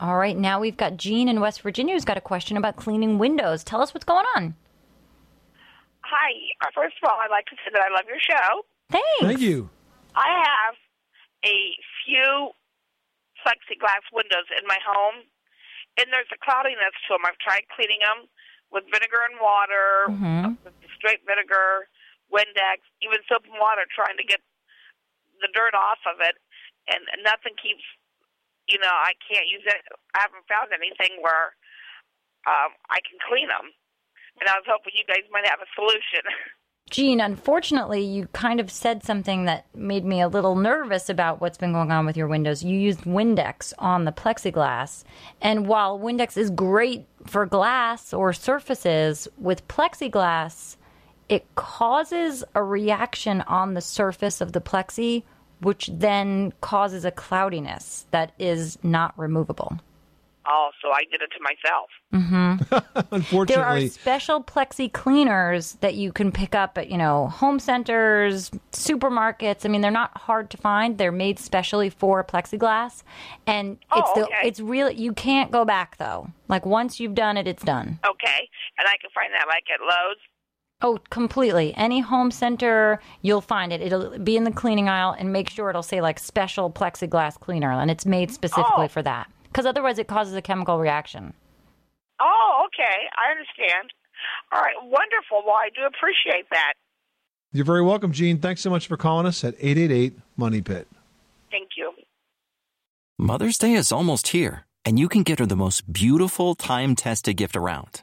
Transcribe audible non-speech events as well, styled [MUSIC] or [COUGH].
All right, now we've got Jean in West Virginia who's got a question about cleaning windows. Tell us what's going on. Hi. Uh, First of all, I'd like to say that I love your show. Thanks. Thank you. I have a few plexiglass windows in my home, and there's a cloudiness to them. I've tried cleaning them with vinegar and water, Mhm. straight vinegar, Windex, even soap and water, trying to get the dirt off of it, and nothing keeps. You know, I can't use it. I haven't found anything where um, I can clean them, and I was hoping you guys might have a solution. [LAUGHS] Jean, unfortunately, you kind of said something that made me a little nervous about what's been going on with your windows. You used Windex on the plexiglass. And while Windex is great for glass or surfaces, with plexiglass, it causes a reaction on the surface of the plexi, which then causes a cloudiness that is not removable. oh, so I did it to myself. Mhm. Unfortunately, [LAUGHS] there are special plexi cleaners that you can pick up at, you know, home centers, supermarkets. I mean, they're not hard to find. They're made specially for plexiglass. And it's Oh, the okay. it's really you can't go back though. Like once you've done it, it's done. Okay, and I can find that like at Lowe's. Oh, completely. Any home center, you'll find it. It'll be in the cleaning aisle and make sure it'll say like special plexiglass cleaner and it's made specifically Oh. for that. Cuz otherwise it causes a chemical reaction. Oh, okay, I understand. All right, wonderful. Well, I do appreciate that. you're very welcome, Jean. Thanks so much for calling us at 888 Money Pit. Thank you. Mother's Day is almost here, and you can get her the most beautiful time tested gift around